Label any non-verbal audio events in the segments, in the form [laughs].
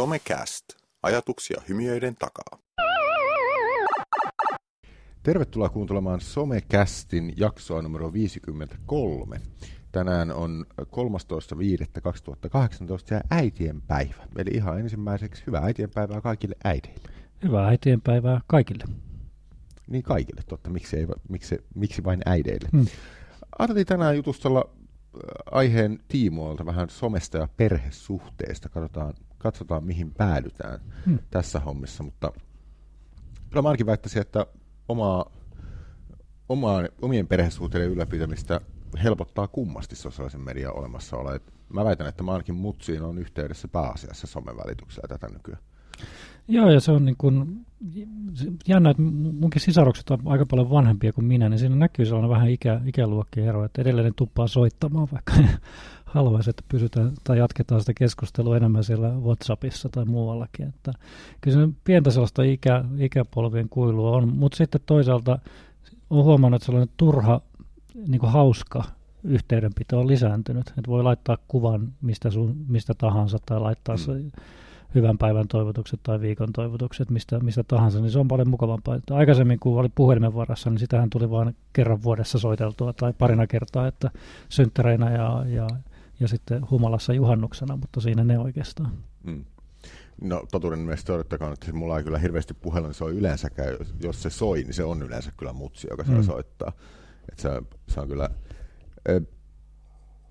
Somecast. Ajatuksia hymiöiden takaa. Tervetuloa kuuntelemaan Somecastin jaksoa numero 53. Tänään on 13.5.2018 ja äitien päivä. Eli ihan ensimmäiseksi hyvää äitien päivää kaikille äideille. Hyvää äitien päivää kaikille. Niin kaikille, totta. Miksi, ei, miksi, miksi vain äideille? Hmm. Ajateltiin tänään jutustella aiheen tiimoilta vähän somesta ja perhesuhteesta. Katsotaan, katsotaan mihin päädytään hmm. tässä hommissa, mutta kyllä mä ainakin väittäisin, että omaa, omaa, omien perhesuhteiden ylläpitämistä helpottaa kummasti sosiaalisen median olemassaolo. Mä väitän, että mä ainakin mutsiin on yhteydessä pääasiassa somen välityksellä tätä nykyään. Joo, ja se on niin kuin, jännä, että munkin sisarukset on aika paljon vanhempia kuin minä, niin siinä näkyy sellainen vähän ikä, ikäluokkien ero, että edelleen tuppaa soittamaan, vaikka haluaisi, että pysytään tai jatketaan sitä keskustelua enemmän siellä WhatsAppissa tai muuallakin. Että kyllä se pientä sellaista ikä, ikäpolvien kuilua on, mutta sitten toisaalta on huomannut, että sellainen turha, niin kuin hauska yhteydenpito on lisääntynyt. Että voi laittaa kuvan mistä, sun, mistä tahansa tai laittaa mm. se hyvän päivän toivotukset tai viikon toivotukset, mistä, mistä tahansa, niin se on paljon mukavampaa. Että aikaisemmin, kun oli puhelimen varassa, niin sitähän tuli vain kerran vuodessa soiteltua tai parina kertaa, että synttäreinä ja, ja, ja sitten humalassa juhannuksena, mutta siinä ne oikeastaan. Mm. No totuuden mielestä todettakaan, että mulla ei kyllä hirveästi puhelin niin se on yleensä, jos se soi, niin se on yleensä kyllä mutsi, joka mm. soittaa. Että se, se on kyllä...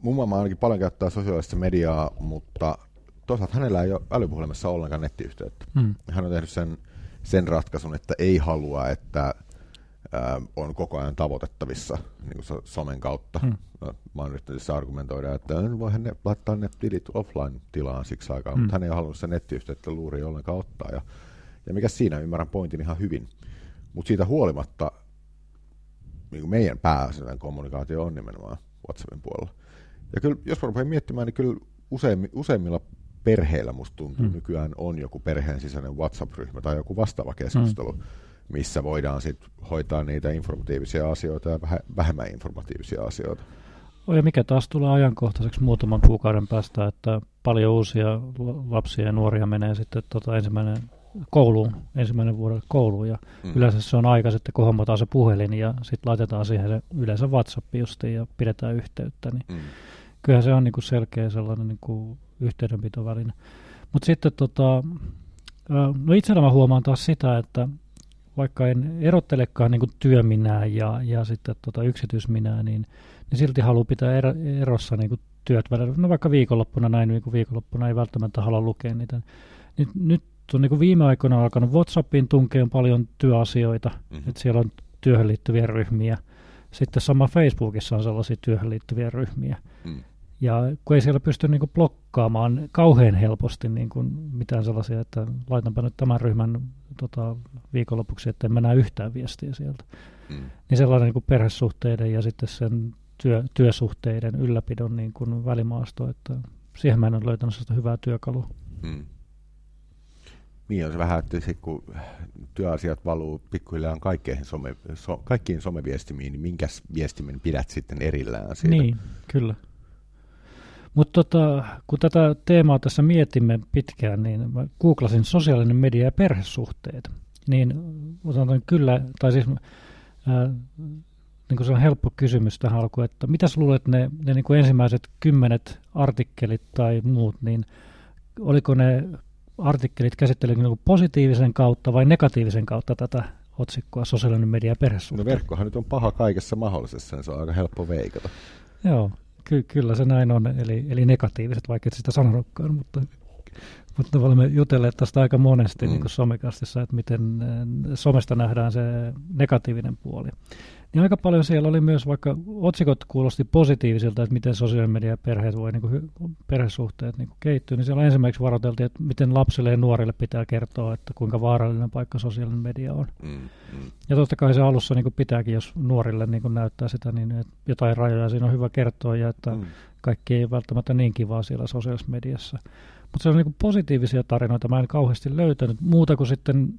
Mun mamma ainakin paljon käyttää sosiaalista mediaa, mutta toisaalta hänellä ei ole älypuhelimessa ollenkaan nettiyhteyttä. Mm. Hän on tehnyt sen, sen ratkaisun, että ei halua, että on koko ajan tavoitettavissa niin kuin somen kautta. Mm. No, mä oon yrittänyt argumentoida, että voi hän laittaa ne tilit offline-tilaan siksi aikaa, mm. mutta hän ei halunnut sen nettiyhteyttä luuri ollenkaan ottaa. Ja, ja mikä siinä, ymmärrän pointin ihan hyvin. Mutta siitä huolimatta niin kuin meidän pääasiallinen kommunikaatio on nimenomaan WhatsAppin puolella. Ja kyllä, jos rupean miettimään, niin kyllä useimmilla perheillä musta tuntuu mm. nykyään on joku perheen sisäinen WhatsApp-ryhmä tai joku vastaava keskustelu, mm. Missä voidaan sit hoitaa niitä informatiivisia asioita ja vähemmän informatiivisia asioita. Oh, ja mikä taas tulee ajankohtaiseksi muutaman kuukauden päästä, että paljon uusia lapsia ja nuoria menee sitten tota ensimmäinen kouluun, ensimmäinen vuoden kouluun, ja mm. yleensä se on aika sitten, kun hommataan se puhelin, ja sitten laitetaan siihen se yleensä WhatsApp justiin, ja pidetään yhteyttä, niin mm. kyllähän se on niin kuin selkeä sellainen niin kuin yhteydenpitoväline. Mutta sitten tota, no itsellä mä huomaan taas sitä, että vaikka en erottelekaan niin työminää ja, ja sitten tota yksityisminää, niin, niin silti haluaa pitää er, erossa niin kuin työt välillä. No vaikka viikonloppuna näin, niin kuin viikonloppuna ei välttämättä halua lukea niitä. Niin nyt on niin kuin viime aikoina alkanut WhatsAppiin tunkea paljon työasioita, mm-hmm. että siellä on työhön liittyviä ryhmiä. Sitten sama Facebookissa on sellaisia työhön liittyviä ryhmiä. Mm. Ja kun ei siellä pysty niin kuin blokkaamaan kauhean helposti niin kuin mitään sellaisia, että laitanpa nyt tämän ryhmän tota, viikonlopuksi, että en mä näe yhtään viestiä sieltä. Mm. Niin sellainen niin kuin perhesuhteiden ja sitten sen työ, työsuhteiden ylläpidon niin kuin välimaasto, että siihen mä en ole löytänyt sellaista hyvää työkalua. Mm. Niin on se vähän, että se, kun työasiat valuu pikkuhiljaa kaikkeen some, so, kaikkiin someviestimiin, niin minkäs viestimen pidät sitten erillään siitä? Niin, kyllä. Mutta tota, kun tätä teemaa tässä mietimme pitkään, niin mä googlasin sosiaalinen media ja perhesuhteet. Niin otan kyllä, tai siis ää, niin kuin se on helppo kysymys tähän alkuun, että mitä luulet ne, ne niin kuin ensimmäiset kymmenet artikkelit tai muut, niin oliko ne artikkelit käsittelee niin positiivisen kautta vai negatiivisen kautta tätä otsikkoa sosiaalinen media ja perhesuhteet? No verkkohan nyt on paha kaikessa mahdollisessa, niin se on aika helppo veikata. Joo, ky- kyllä se näin on, eli, eli negatiiviset, vaikka et sitä sanonutkaan, mutta, mutta olemme jutelleet tästä aika monesti mm. niin somekastissa, että miten somesta nähdään se negatiivinen puoli niin aika paljon siellä oli myös, vaikka otsikot kuulosti positiivisilta, että miten sosiaalinen media ja perheet voi, niin kuin, perhesuhteet niin kuin kehittyä, niin siellä ensimmäiseksi varoiteltiin, että miten lapsille ja nuorille pitää kertoa, että kuinka vaarallinen paikka sosiaalinen media on. Mm, mm. Ja totta kai se alussa niin kuin pitääkin, jos nuorille niin kuin näyttää sitä, niin että jotain rajoja siinä on hyvä kertoa ja että mm. kaikki ei välttämättä niin kivaa siellä sosiaalisessa mediassa. Mutta se on niin positiivisia tarinoita, mä en kauheasti löytänyt muuta kuin sitten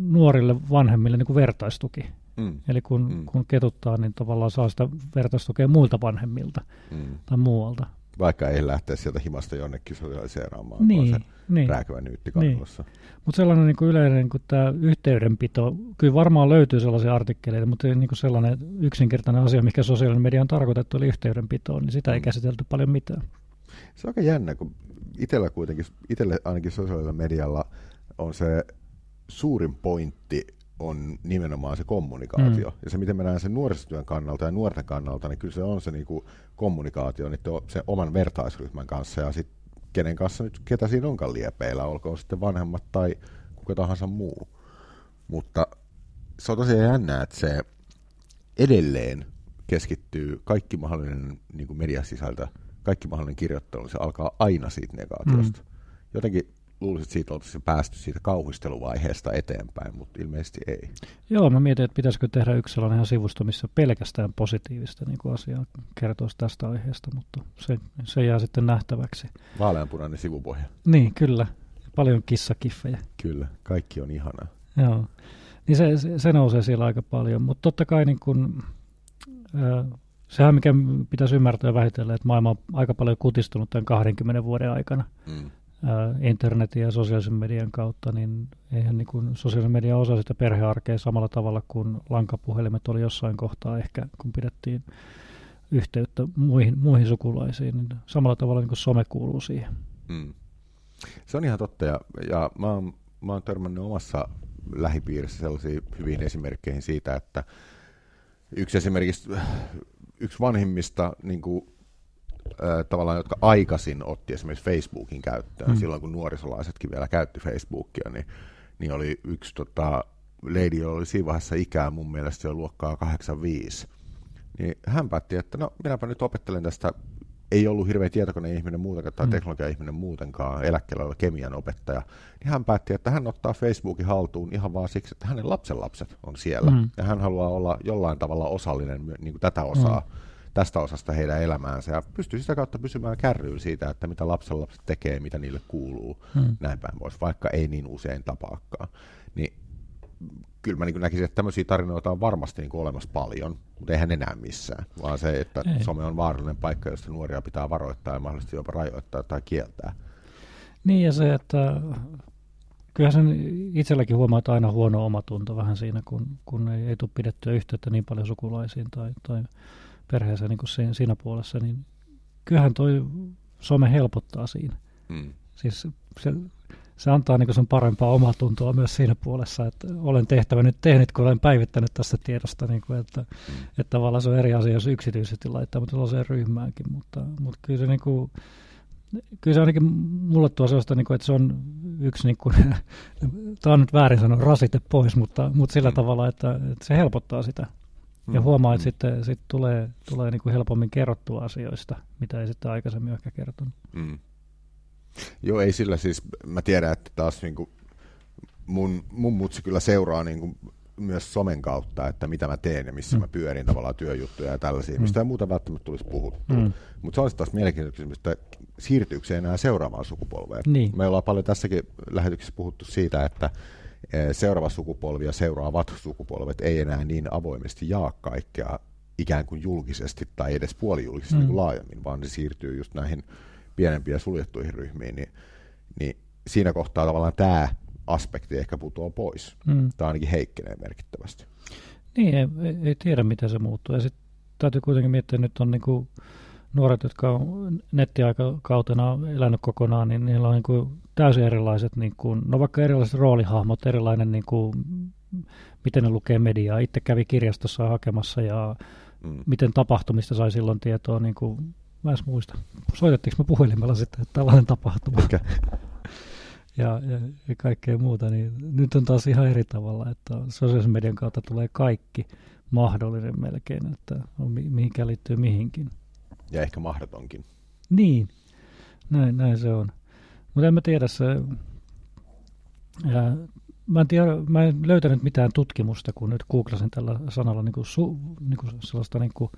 nuorille vanhemmille niin kuin vertaistuki. Mm. Eli kun, mm. kun ketuttaa, niin tavallaan saa sitä vertaistukea muilta vanhemmilta mm. tai muualta. vaikka ei lähteä sieltä himasta jonnekin sosiaaliseeraamaan, niin, vaan se niin. rääkävä nyytti kannussa. Niin. Mutta sellainen niin kuin yleinen niin kuin tämä yhteydenpito, kyllä varmaan löytyy sellaisia artikkeleita, mutta niin kuin sellainen yksinkertainen asia, mikä sosiaalinen media on tarkoitettu, eli yhteydenpitoon, niin sitä ei mm. käsitelty paljon mitään. Se on aika jännä, kun itsellä kuitenkin, itselle ainakin sosiaalisella medialla on se suurin pointti on nimenomaan se kommunikaatio. Mm. Ja se, miten mä näen sen nuorisotyön kannalta ja nuorten kannalta, niin kyllä se on se niin kuin kommunikaatio niin se oman vertaisryhmän kanssa ja sitten kenen kanssa nyt, ketä siinä onkaan liepeillä, olkoon sitten vanhemmat tai kuka tahansa muu. Mutta se on tosiaan jännää, että se edelleen keskittyy kaikki mahdollinen niin kuin mediasisältö, kaikki mahdollinen kirjoittelu, se alkaa aina siitä negaatiosta. Mm. Jotenkin luulisin, että siitä oltaisiin päästy siitä kauhisteluvaiheesta eteenpäin, mutta ilmeisesti ei. Joo, mä mietin, että pitäisikö tehdä yksi sellainen sivusto, missä pelkästään positiivista niin kuin asiaa kertoisi tästä aiheesta, mutta se, se jää sitten nähtäväksi. Vaaleanpunainen sivupohja. Niin, kyllä. Paljon kissakiffejä. Kyllä, kaikki on ihanaa. Joo, niin se, se, se nousee siellä aika paljon, mutta totta kai niin kun, äh, sehän mikä pitäisi ymmärtää vähitellen, että maailma on aika paljon kutistunut tämän 20 vuoden aikana. Mm internetin ja sosiaalisen median kautta, niin eihän niin kuin sosiaalinen media osa sitä perhearkea samalla tavalla kuin lankapuhelimet oli jossain kohtaa ehkä, kun pidettiin yhteyttä muihin, muihin sukulaisiin, niin samalla tavalla niin kuin some kuuluu siihen. Mm. Se on ihan totta, ja, ja mä, oon, mä oon törmännyt omassa lähipiirissä sellaisiin hyviin esimerkkeihin siitä, että yksi esimerkiksi yksi vanhimmista niin kuin tavallaan, jotka aikaisin otti esimerkiksi Facebookin käyttöön, mm. silloin kun nuorisolaisetkin vielä käytti Facebookia, niin, niin oli yksi tota, lady, jolla oli siinä vaiheessa ikää mun mielestä jo luokkaa 85, niin hän päätti, että no minäpä nyt opettelen tästä, ei ollut hirveä tietokoneihminen muutenkaan tai mm. teknologia-ihminen muutenkaan, eläkkeellä oleva kemian opettaja, niin hän päätti, että hän ottaa Facebookin haltuun ihan vaan siksi, että hänen lapsenlapset on siellä, mm. ja hän haluaa olla jollain tavalla osallinen niin kuin tätä osaa. Mm tästä osasta heidän elämäänsä ja pystyy sitä kautta pysymään kärryyn siitä, että mitä lapsenlapset tekee, mitä niille kuuluu, hmm. näin päin pois, vaikka ei niin usein tapaakaan. Niin kyllä mä niin näkisin, että tämmöisiä tarinoita on varmasti niin olemassa paljon, mutta eihän enää missään, vaan se, että ei. some on vaarallinen paikka, josta nuoria pitää varoittaa ja mahdollisesti jopa rajoittaa tai kieltää. Niin ja se, että kyllähän sen itselläkin huomaa, että aina huono omatunto vähän siinä, kun, kun ei, ei tule pidettyä yhteyttä niin paljon sukulaisiin tai, tai perheeseen niin kuin siinä, siinä puolessa, niin kyllähän toi some helpottaa siinä. Mm. Siis se, se antaa niin sen parempaa omatuntoa myös siinä puolessa, että olen tehtävä nyt tehnyt, kun olen päivittänyt tästä tiedosta, niin kuin, että, mm. että tavallaan se on eri asia, jos yksityisesti laittaa, mutta sellaiseen ryhmäänkin, mutta, mutta kyllä se niin kuin, kyllä se ainakin mulle tuo sellaista, niin kuin, että se on yksi, niin kuin, [laughs] tämä on nyt väärin sanoa, rasite pois, mutta, mutta sillä mm. tavalla, että, että se helpottaa sitä ja mm, huomaa, että mm. sitten sit tulee, tulee niin kuin helpommin kerrottua asioista, mitä ei sitten aikaisemmin ehkä kertonut. Mm. Joo, ei sillä siis, mä tiedän, että taas niin kuin mun, mun mutsi kyllä seuraa niin kuin myös somen kautta, että mitä mä teen ja missä mm. mä pyörin tavallaan työjuttuja ja tällaisia, mm. mistä ei muuta välttämättä tulisi puhuttua. Mm. Mutta se olisi taas mielenkiintoista kysymys, että siirtyykö se enää seuraavaan sukupolveen? Niin. Me ollaan paljon tässäkin lähetyksessä puhuttu siitä, että seuraava sukupolvi ja seuraavat sukupolvet ei enää niin avoimesti jaa kaikkea ikään kuin julkisesti tai edes puolijulkisesti mm. niin kuin laajemmin, vaan se siirtyy just näihin pienempiin ja suljettuihin ryhmiin, niin, niin siinä kohtaa tavallaan tämä aspekti ehkä putoaa pois. Mm. Tai ainakin heikkenee merkittävästi. Niin, ei, ei tiedä miten se muuttuu. Ja sitten täytyy kuitenkin miettiä, että nyt on niin kuin nuoret, jotka on nettiaikakautena elänyt kokonaan, niin niillä on niin kuin täysin erilaiset, niin kuin, no vaikka erilaiset roolihahmot, erilainen, niin kuin, miten ne lukee mediaa. Itse kävi kirjastossa hakemassa ja mm. miten tapahtumista sai silloin tietoa, niin kuin, mä en muista. Soitettiinko me puhelimella sitten tällainen tapahtuma? [laughs] Ja, ja, ja kaikkea muuta, niin nyt on taas ihan eri tavalla, että sosiaalisen median kautta tulee kaikki mahdollinen melkein, että on, mihinkään liittyy mihinkin. Ja ehkä mahdotonkin. Niin, näin, näin se on. Mutta en mä tiedä se... Ja, mä, en tiedä, mä en löytänyt mitään tutkimusta, kun nyt googlasin tällä sanalla niin kuin su, niin kuin sellaista niin kuin,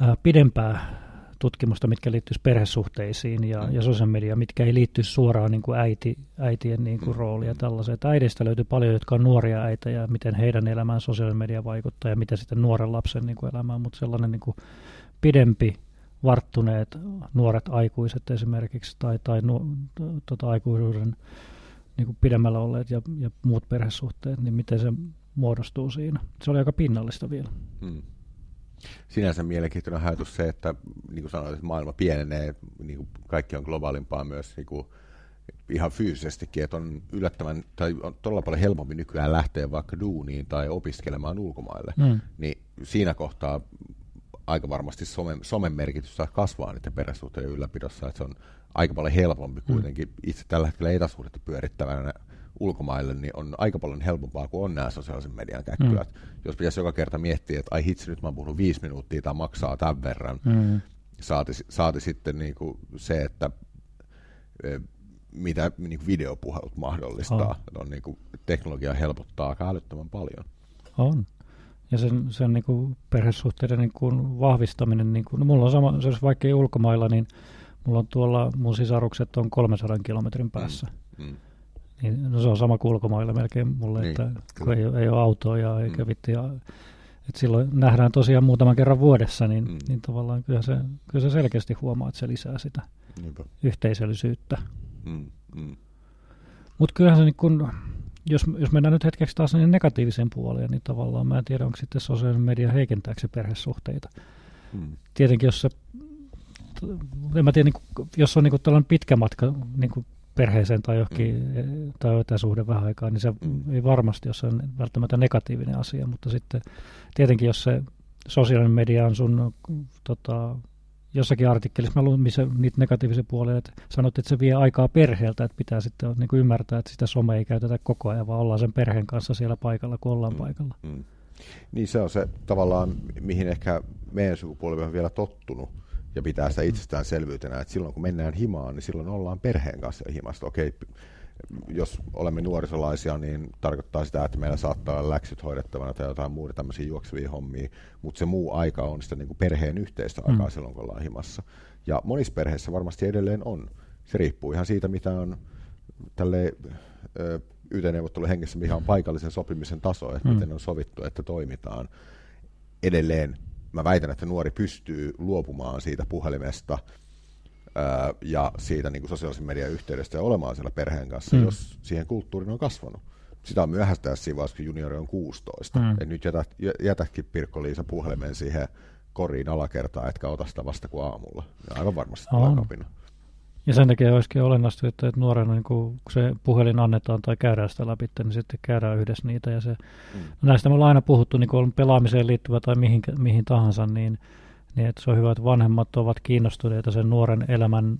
ää, pidempää tutkimusta, mitkä liittyisi perhesuhteisiin ja, ja sosiaalisen mediaan, mitkä ei liittyisi suoraan niin kuin äiti, äitien niin kuin roolia ja tällaiseen. Äideistä löytyy paljon, jotka on nuoria äitejä, miten heidän elämään sosiaalinen media vaikuttaa ja miten sitten nuoren lapsen niin kuin elämään, mutta sellainen niin kuin pidempi varttuneet nuoret aikuiset esimerkiksi tai, tai nu, tota, aikuisuuden niin kuin pidemmällä olleet ja, ja muut perhesuhteet, niin miten se muodostuu siinä. Se oli aika pinnallista vielä. Hmm. Sinänsä mielenkiintoinen ajatus se, että niin kuin sanoit, että maailma pienenee, niin kuin kaikki on globaalimpaa myös niin kuin ihan fyysisestikin, että on yllättävän, tai on todella paljon helpompi nykyään lähteä vaikka duuniin tai opiskelemaan ulkomaille, mm. niin siinä kohtaa aika varmasti somen, somen merkitys saa kasvaa niiden perhesuhteiden ylläpidossa, että se on aika paljon helpompi mm. kuitenkin itse tällä hetkellä etäsuhdetta pyörittävänä ulkomaille, niin on aika paljon helpompaa kuin on nämä sosiaalisen median käkkyät. Mm. Jos pitäisi joka kerta miettiä, että ai hitsi, nyt mä oon puhunut viisi minuuttia, tai maksaa tämän verran, mm. saati, saati sitten niin kuin se, että mitä niin kuin videopuhelut mahdollistaa. On. On, niin kuin, teknologia helpottaa aika älyttömän paljon. On. Ja sen, sen niin kuin perhesuhteiden niin kuin vahvistaminen, niin kuin, no mulla on sama, se olisi vaikka ulkomailla, niin mulla on tuolla, mun sisarukset on 300 kilometrin päässä. Mm. Mm. Niin, no se on sama kuin ulkomailla melkein mulle, niin, että kun ei, ei ole autoa ja eikä mm. vitti, ja, että silloin nähdään tosiaan muutaman kerran vuodessa, niin, mm. niin tavallaan kyllä se, kyllä se selkeästi huomaa, että se lisää sitä Niinpä. yhteisöllisyyttä. Mm. Mm. Mutta kyllähän se niin kun, jos, jos mennään nyt hetkeksi taas niin negatiiviseen puoleen, niin tavallaan mä en tiedä, onko sitten sosiaalinen media heikentääkö se perhesuhteita. Mm. Tietenkin jos se, en mä tiedä, niin, jos on niin tällainen pitkä matka niin perheeseen tai johonkin, mm. tai etäsuhde vähän aikaa, niin se mm. ei varmasti ole välttämättä negatiivinen asia, mutta sitten tietenkin jos se sosiaalinen media on sun tota, jossakin artikkelissa mä luin missä niitä negatiivisia puolia, että sanot, että se vie aikaa perheeltä, että pitää sitten niin kuin ymmärtää, että sitä some ei käytetä koko ajan, vaan ollaan sen perheen kanssa siellä paikalla, kun ollaan mm, paikalla. Mm. Niin se on se tavallaan, mihin ehkä meidän sukupolvi on vielä tottunut, ja pitää sitä itsestäänselvyytenä, että silloin kun mennään himaan, niin silloin ollaan perheen kanssa himasta. Okei, jos olemme nuorisolaisia, niin tarkoittaa sitä, että meillä saattaa olla läksyt hoidettavana tai jotain muuta tämmöisiä juoksevia hommia, mutta se muu aika on sitä niin kuin perheen yhteistä aikaa mm. silloin, kun ollaan himassa. Ja monissa perheissä varmasti edelleen on. Se riippuu ihan siitä, mitä on tälle YT-neuvottelun hengessä, mikä on paikallisen sopimisen taso, että mm. miten on sovittu, että toimitaan. Edelleen mä väitän, että nuori pystyy luopumaan siitä puhelimesta – ja siitä niin kuin sosiaalisen median yhteydestä ja olemaan siellä perheen kanssa, mm. jos siihen kulttuuriin on kasvanut. Sitä on myöhäistä siinä vaiheessa, kun juniori on 16. Mm. Et nyt jätät, jätätkin Pirkko-Liisa puhelimen siihen koriin alakertaan, etkä ota sitä vasta kuin aamulla. Ja aivan varmasti tulee kapina. Ja sen takia olisikin olennaista, että, että nuorena niin kun se puhelin annetaan tai käydään sitä läpi, niin sitten käydään yhdessä niitä. Ja se, mm. no näistä me ollaan aina puhuttu, niin kun on pelaamiseen liittyvä tai mihin, mihin tahansa, niin niin että se on hyvä, että vanhemmat ovat kiinnostuneita sen nuoren elämän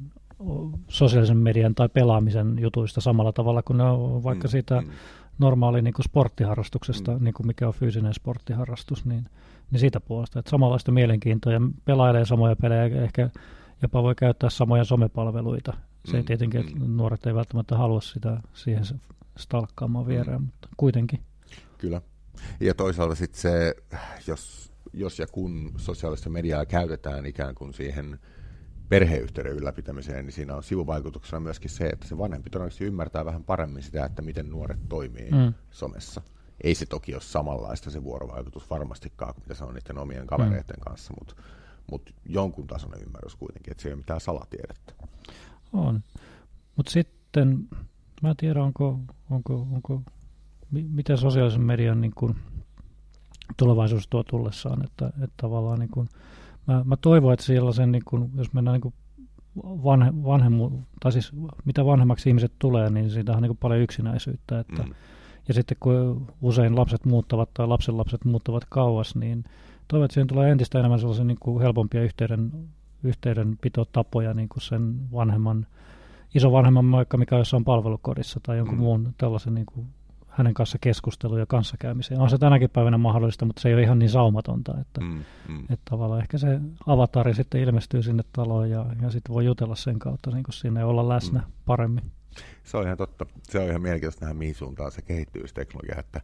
sosiaalisen median tai pelaamisen jutuista samalla tavalla kuin ne on vaikka mm, siitä mm. normaali niin kuin sporttiharrastuksesta, mm. niin kuin mikä on fyysinen sporttiharrastus, niin, niin siitä puolesta. Että samanlaista mielenkiintoa ja pelailee samoja pelejä, ehkä jopa voi käyttää samoja somepalveluita. Se mm, tietenkin, että mm. nuoret ei välttämättä halua sitä siihen stalkkaamaan viereen, mm. mutta kuitenkin. Kyllä. Ja toisaalta sitten se, jos jos ja kun sosiaalista mediaa käytetään ikään kuin siihen perheyhteyden ylläpitämiseen, niin siinä on sivuvaikutuksena myöskin se, että se vanhempi todennäköisesti ymmärtää vähän paremmin sitä, että miten nuoret toimii mm. somessa. Ei se toki ole samanlaista se vuorovaikutus varmastikaan kuin mitä se on niiden omien kavereiden mm. kanssa, mutta mut jonkun tasoinen ymmärrys kuitenkin, että se ei ole mitään salatiedettä. On. Mutta sitten, mä en tiedä, onko, onko, onko miten sosiaalisen median niin kuin, tulevaisuus tuo tullessaan, että, että tavallaan niin kuin, mä, mä toivon, että sellaisen, niin kuin, jos mennään niin kuin vanhe, vanhemmu, tai siis mitä vanhemmaksi ihmiset tulee, niin siitä on niin kuin paljon yksinäisyyttä, että mm. ja sitten kun usein lapset muuttavat tai lapsenlapset muuttavat kauas, niin toivon, että siihen tulee entistä enemmän sellaisen niin kuin helpompia yhteyden, yhteydenpitotapoja niin kuin sen vanhemman, isovanhemman vaikka mikä jossain palvelukodissa tai jonkun mm. muun tällaisen niin kuin hänen kanssa keskusteluja ja kanssakäymiseen. On se tänäkin päivänä mahdollista, mutta se ei ole ihan niin saumatonta, että, mm, mm. että tavallaan ehkä se avatari sitten ilmestyy sinne taloon ja, ja sitten voi jutella sen kautta niin kuin sinne ja olla läsnä mm. paremmin. Se on ihan totta. Se on ihan mielenkiintoista nähdä, mihin suuntaan se kehittyy se teknologia, että,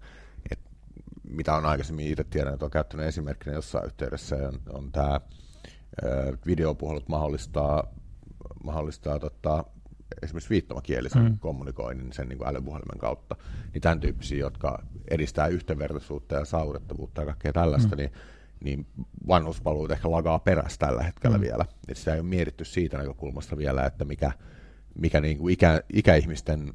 että mitä on aikaisemmin itse tiedän, että on käyttänyt esimerkkinä jossain yhteydessä, on, on tämä videopuhelut mahdollistaa, mahdollistaa tota, esimerkiksi viittomakielisen mm. kommunikoinnin sen niin kuin älypuhelimen kautta, niin tämän tyyppisiä, jotka edistää yhdenvertaisuutta ja saavutettavuutta ja kaikkea tällaista, mm. niin niin vanhuspalvelut ehkä lagaa perässä tällä hetkellä mm. vielä. Et sitä ei ole mietitty siitä näkökulmasta vielä, että mikä, mikä niin kuin ikä, ikäihmisten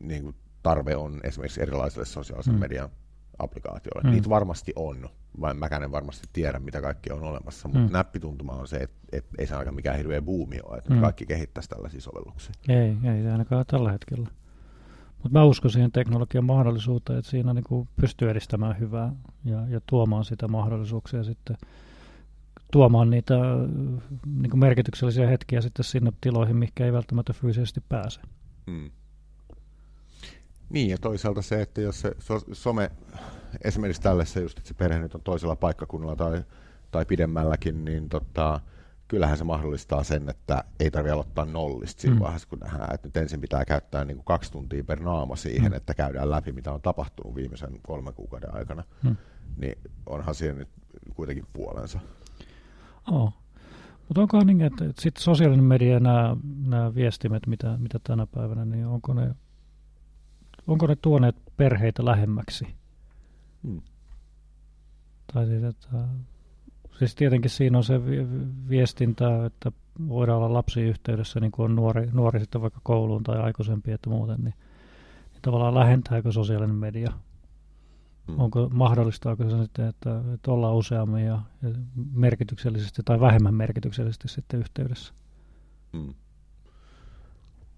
niin kuin tarve on esimerkiksi erilaisille sosiaalisen mm. median applikaatioille. Mm. Niitä varmasti on, vaan mäkään en varmasti tiedä, mitä kaikki on olemassa, mutta mm. näppituntuma on se, että, että ei se aika mikään hirveä buumi ole, että mm. kaikki kehittäisi tällaisia sovelluksia. Ei, ei ainakaan tällä hetkellä. Mutta mä uskon siihen teknologian mahdollisuuteen, että siinä niin pystyy edistämään hyvää ja, ja tuomaan sitä mahdollisuuksia sitten tuomaan niitä niin merkityksellisiä hetkiä sitten sinne tiloihin, mikä ei välttämättä fyysisesti pääse. Mm. Niin, ja toisaalta se, että jos se some, esimerkiksi tällaisessa just, että se perhe nyt on toisella paikkakunnalla tai, tai pidemmälläkin, niin tota, kyllähän se mahdollistaa sen, että ei tarvitse aloittaa nollista siinä mm. vaiheessa, kun nähdään, että nyt ensin pitää käyttää niin kuin kaksi tuntia per naama siihen, mm. että käydään läpi, mitä on tapahtunut viimeisen kolmen kuukauden aikana. Mm. Niin onhan siinä nyt kuitenkin puolensa. Oh. Mutta onko niin, että, että sitten sosiaalinen media ja nämä, nämä viestimet, mitä, mitä tänä päivänä, niin onko ne onko ne tuoneet perheitä lähemmäksi? Hmm. Tai siis, että, siis tietenkin siinä on se viestintä, että voidaan olla lapsi yhteydessä, niin kuin on nuori, nuori sitten vaikka kouluun tai aikuisempi, että muuten, niin, niin tavallaan lähentääkö sosiaalinen media? Hmm. Onko mahdollistaako se sitten, että, että ollaan useammin ja, ja merkityksellisesti tai vähemmän merkityksellisesti sitten yhteydessä? Hmm.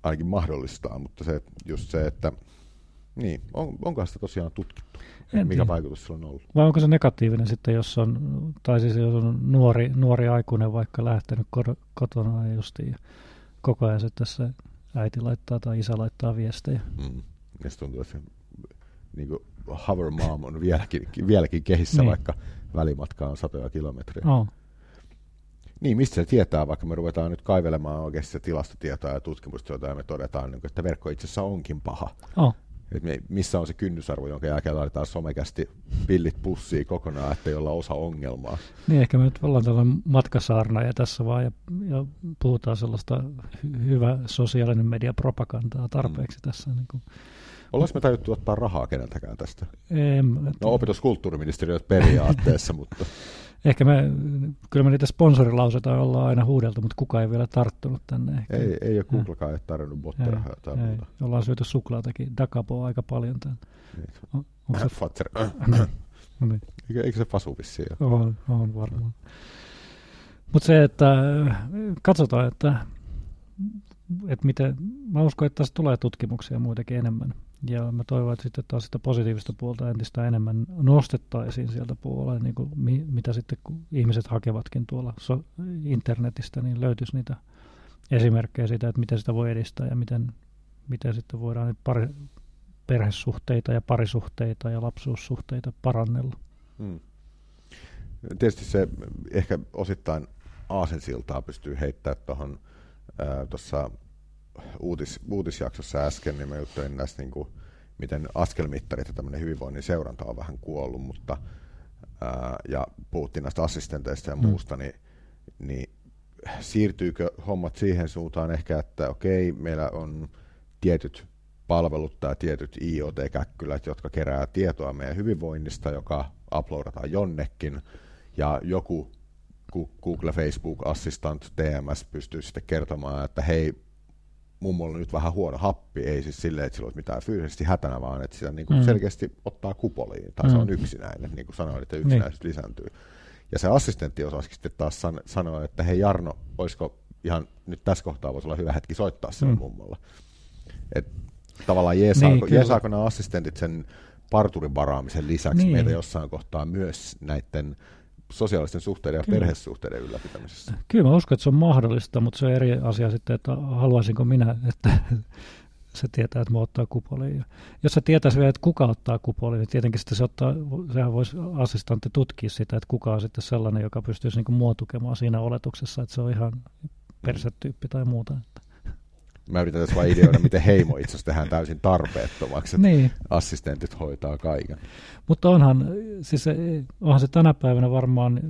Ainakin mahdollistaa, mutta se, just se, että niin, on, onko sitä tosiaan tutkittu? En Mikä tiedä. vaikutus sillä on ollut? Vai onko se negatiivinen sitten, jos on, tai siis jos on nuori, nuori aikuinen vaikka lähtenyt kotona justiin ja koko ajan sitten se äiti laittaa tai isä laittaa viestejä. Mm. Ja tuntuu, että se niin kuin hover mom on vieläkin, vieläkin kehissä, niin. vaikka välimatka on satoja kilometriä. Oh. Niin, mistä se tietää, vaikka me ruvetaan nyt kaivelemaan oikeasti tilastotietoa ja tutkimustietoa ja me todetaan, niin että verkko itse asiassa onkin paha. Oh että missä on se kynnysarvo, jonka jälkeen laitetaan somekästi pillit pussiin kokonaan, että ei olla osa ongelmaa. Niin, ehkä me nyt ollaan tällainen matkasaarna ja tässä vaan ja, ja puhutaan sellaista hy- hyvä sosiaalinen media propagandaa tarpeeksi mm. tässä. Niin kuin. Ollaanko me tajuttu ottaa rahaa keneltäkään tästä? En, no opetuskulttuuriministeriöt periaatteessa, [laughs] mutta... Ehkä me, kyllä me niitä sponsorilauseita ollaan aina huudeltu, mutta kukaan ei vielä tarttunut tänne. Ehkä. Ei, ei ole Googlekaan ei tarjonnut botterahaa tai ei, muuta. Ollaan syöty suklaatakin, Dakapoa aika paljon tänne. Niin. On, onko se... Fatser. no niin. eikö, eikö se fasu vissiin On, on varmaan. Mutta se, että katsotaan, että, että miten, mä uskon, että tässä tulee tutkimuksia muitakin enemmän ja mä toivon, että sitten taas sitä positiivista puolta entistä enemmän nostettaisiin sieltä puolella, niin kuin mi, mitä sitten kun ihmiset hakevatkin tuolla so, internetistä, niin löytyisi niitä esimerkkejä siitä, että miten sitä voi edistää ja miten, miten sitten voidaan nyt pari, perhesuhteita ja parisuhteita ja lapsuussuhteita parannella. Hmm. Tietysti se ehkä osittain aasensiltaa pystyy heittämään tuohon tuossa uutis, uutisjaksossa äsken, niin mä juttelin näistä, niin kuin, miten askelmittarit ja tämmöinen hyvinvoinnin seuranta on vähän kuollut, mutta ää, ja puhuttiin näistä assistenteista ja mm. muusta, niin, niin siirtyykö hommat siihen suuntaan ehkä, että okei, meillä on tietyt palvelut tai tietyt IoT-käkkylät, jotka kerää tietoa meidän hyvinvoinnista, joka uploadataan jonnekin, ja joku Google, Facebook, Assistant, TMS pystyy sitten kertomaan, että hei, mummolla on nyt vähän huono happi, ei siis silleen, että sillä olisi mitään fyysisesti hätänä, vaan että sitä niin kuin mm. selkeästi ottaa kupoliin, tai mm. se on yksinäinen, niin kuin sanoin, että yksinäisyys niin. lisääntyy. Ja se assistentti osasi sitten taas san- sanoa, että hei Jarno, olisiko ihan nyt tässä kohtaa voisi olla hyvä hetki soittaa sille mm. mummolla. Et tavallaan jeesaako, niin, jeesaako nämä assistentit sen parturin varaamisen lisäksi niin. meitä jossain kohtaa myös näiden sosiaalisten suhteiden ja Kyllä. perhesuhteiden ylläpitämisessä. Kyllä mä uskon, että se on mahdollista, mutta se on eri asia sitten, että haluaisinko minä, että [laughs] se tietää, että mä ottaa kupoliin. Ja jos se tietäisi vielä, että kuka ottaa kupoliin, niin tietenkin sitten se ottaa, sehän voisi assistantti tutkia sitä, että kuka on sitten sellainen, joka pystyisi niin muotukemaan siinä oletuksessa, että se on ihan persetyyppi tai muuta. Mä yritän tässä vain ideoida, miten heimo itse asiassa tehdään täysin tarpeettomaksi, että niin. assistentit hoitaa kaiken. Mutta onhan, siis onhan se tänä päivänä varmaan,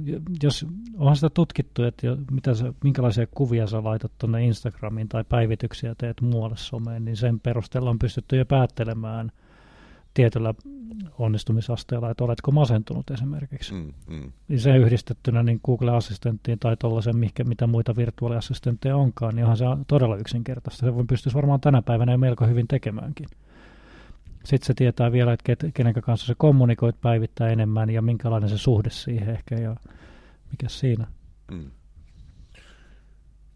jos onhan sitä tutkittu, että jo, mitä sä, minkälaisia kuvia sä laitat tuonne Instagramiin tai päivityksiä teet muualle someen, niin sen perusteella on pystytty jo päättelemään tietyllä onnistumisasteella, että oletko masentunut esimerkiksi. Mm, mm. Niin se yhdistettynä niin Google-assistenttiin tai tuollaisen, mitä muita virtuaaliassistentteja onkaan, niin onhan se todella yksinkertaista. Se pystyisi varmaan tänä päivänä jo melko hyvin tekemäänkin. Sitten se tietää vielä, että kenen kanssa se kommunikoit päivittää enemmän ja minkälainen se suhde siihen ehkä ja mikä siinä. Mm.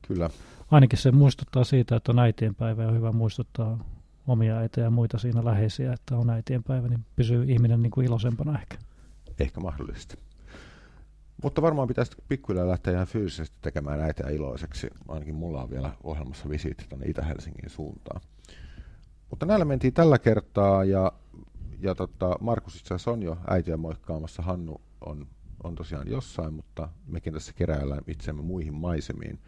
Kyllä. Ainakin se muistuttaa siitä, että on äitien päivä ja on hyvä muistuttaa omia äitejä ja muita siinä läheisiä, että on äitien päivä, niin pysyy ihminen niin kuin iloisempana ehkä. Ehkä mahdollisesti. Mutta varmaan pitäisi pikkuhiljaa lähteä ihan fyysisesti tekemään äitiä iloiseksi. Ainakin mulla on vielä ohjelmassa visiitti tuonne Itä-Helsingin suuntaan. Mutta näillä mentiin tällä kertaa ja, ja tota, Markus itse asiassa on jo äitiä moikkaamassa. Hannu on, on tosiaan jossain, mutta mekin tässä keräillään itsemme muihin maisemiin.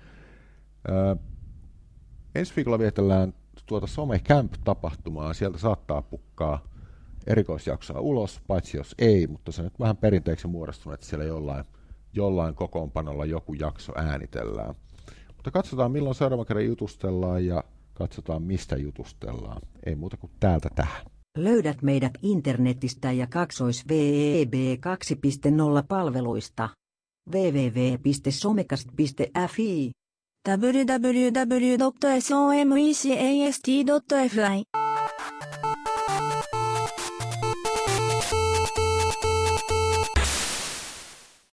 Öö, ensi viikolla vietellään tuota Some Camp-tapahtumaa. Sieltä saattaa pukkaa erikoisjaksoa ulos, paitsi jos ei, mutta se on nyt vähän perinteeksi muodostunut, että siellä jollain, jollain kokoonpanolla joku jakso äänitellään. Mutta katsotaan, milloin seuraavan kerran jutustellaan ja katsotaan, mistä jutustellaan. Ei muuta kuin täältä tähän. Löydät meidät internetistä ja kaksois VEB 2.0 palveluista. www.somecast.fi www.somecast.fi